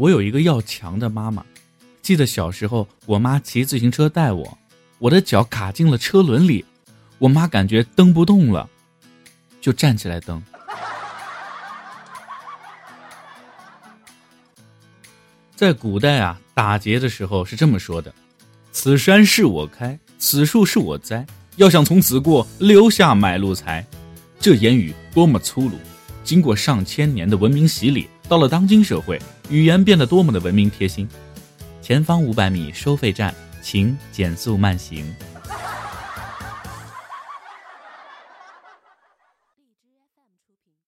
我有一个要强的妈妈。记得小时候，我妈骑自行车带我，我的脚卡进了车轮里，我妈感觉蹬不动了，就站起来蹬。在古代啊，打劫的时候是这么说的：“此山是我开，此树是我栽，要想从此过，留下买路财。”这言语多么粗鲁！经过上千年的文明洗礼，到了当今社会，语言变得多么的文明贴心。前方五百米收费站，请减速慢行。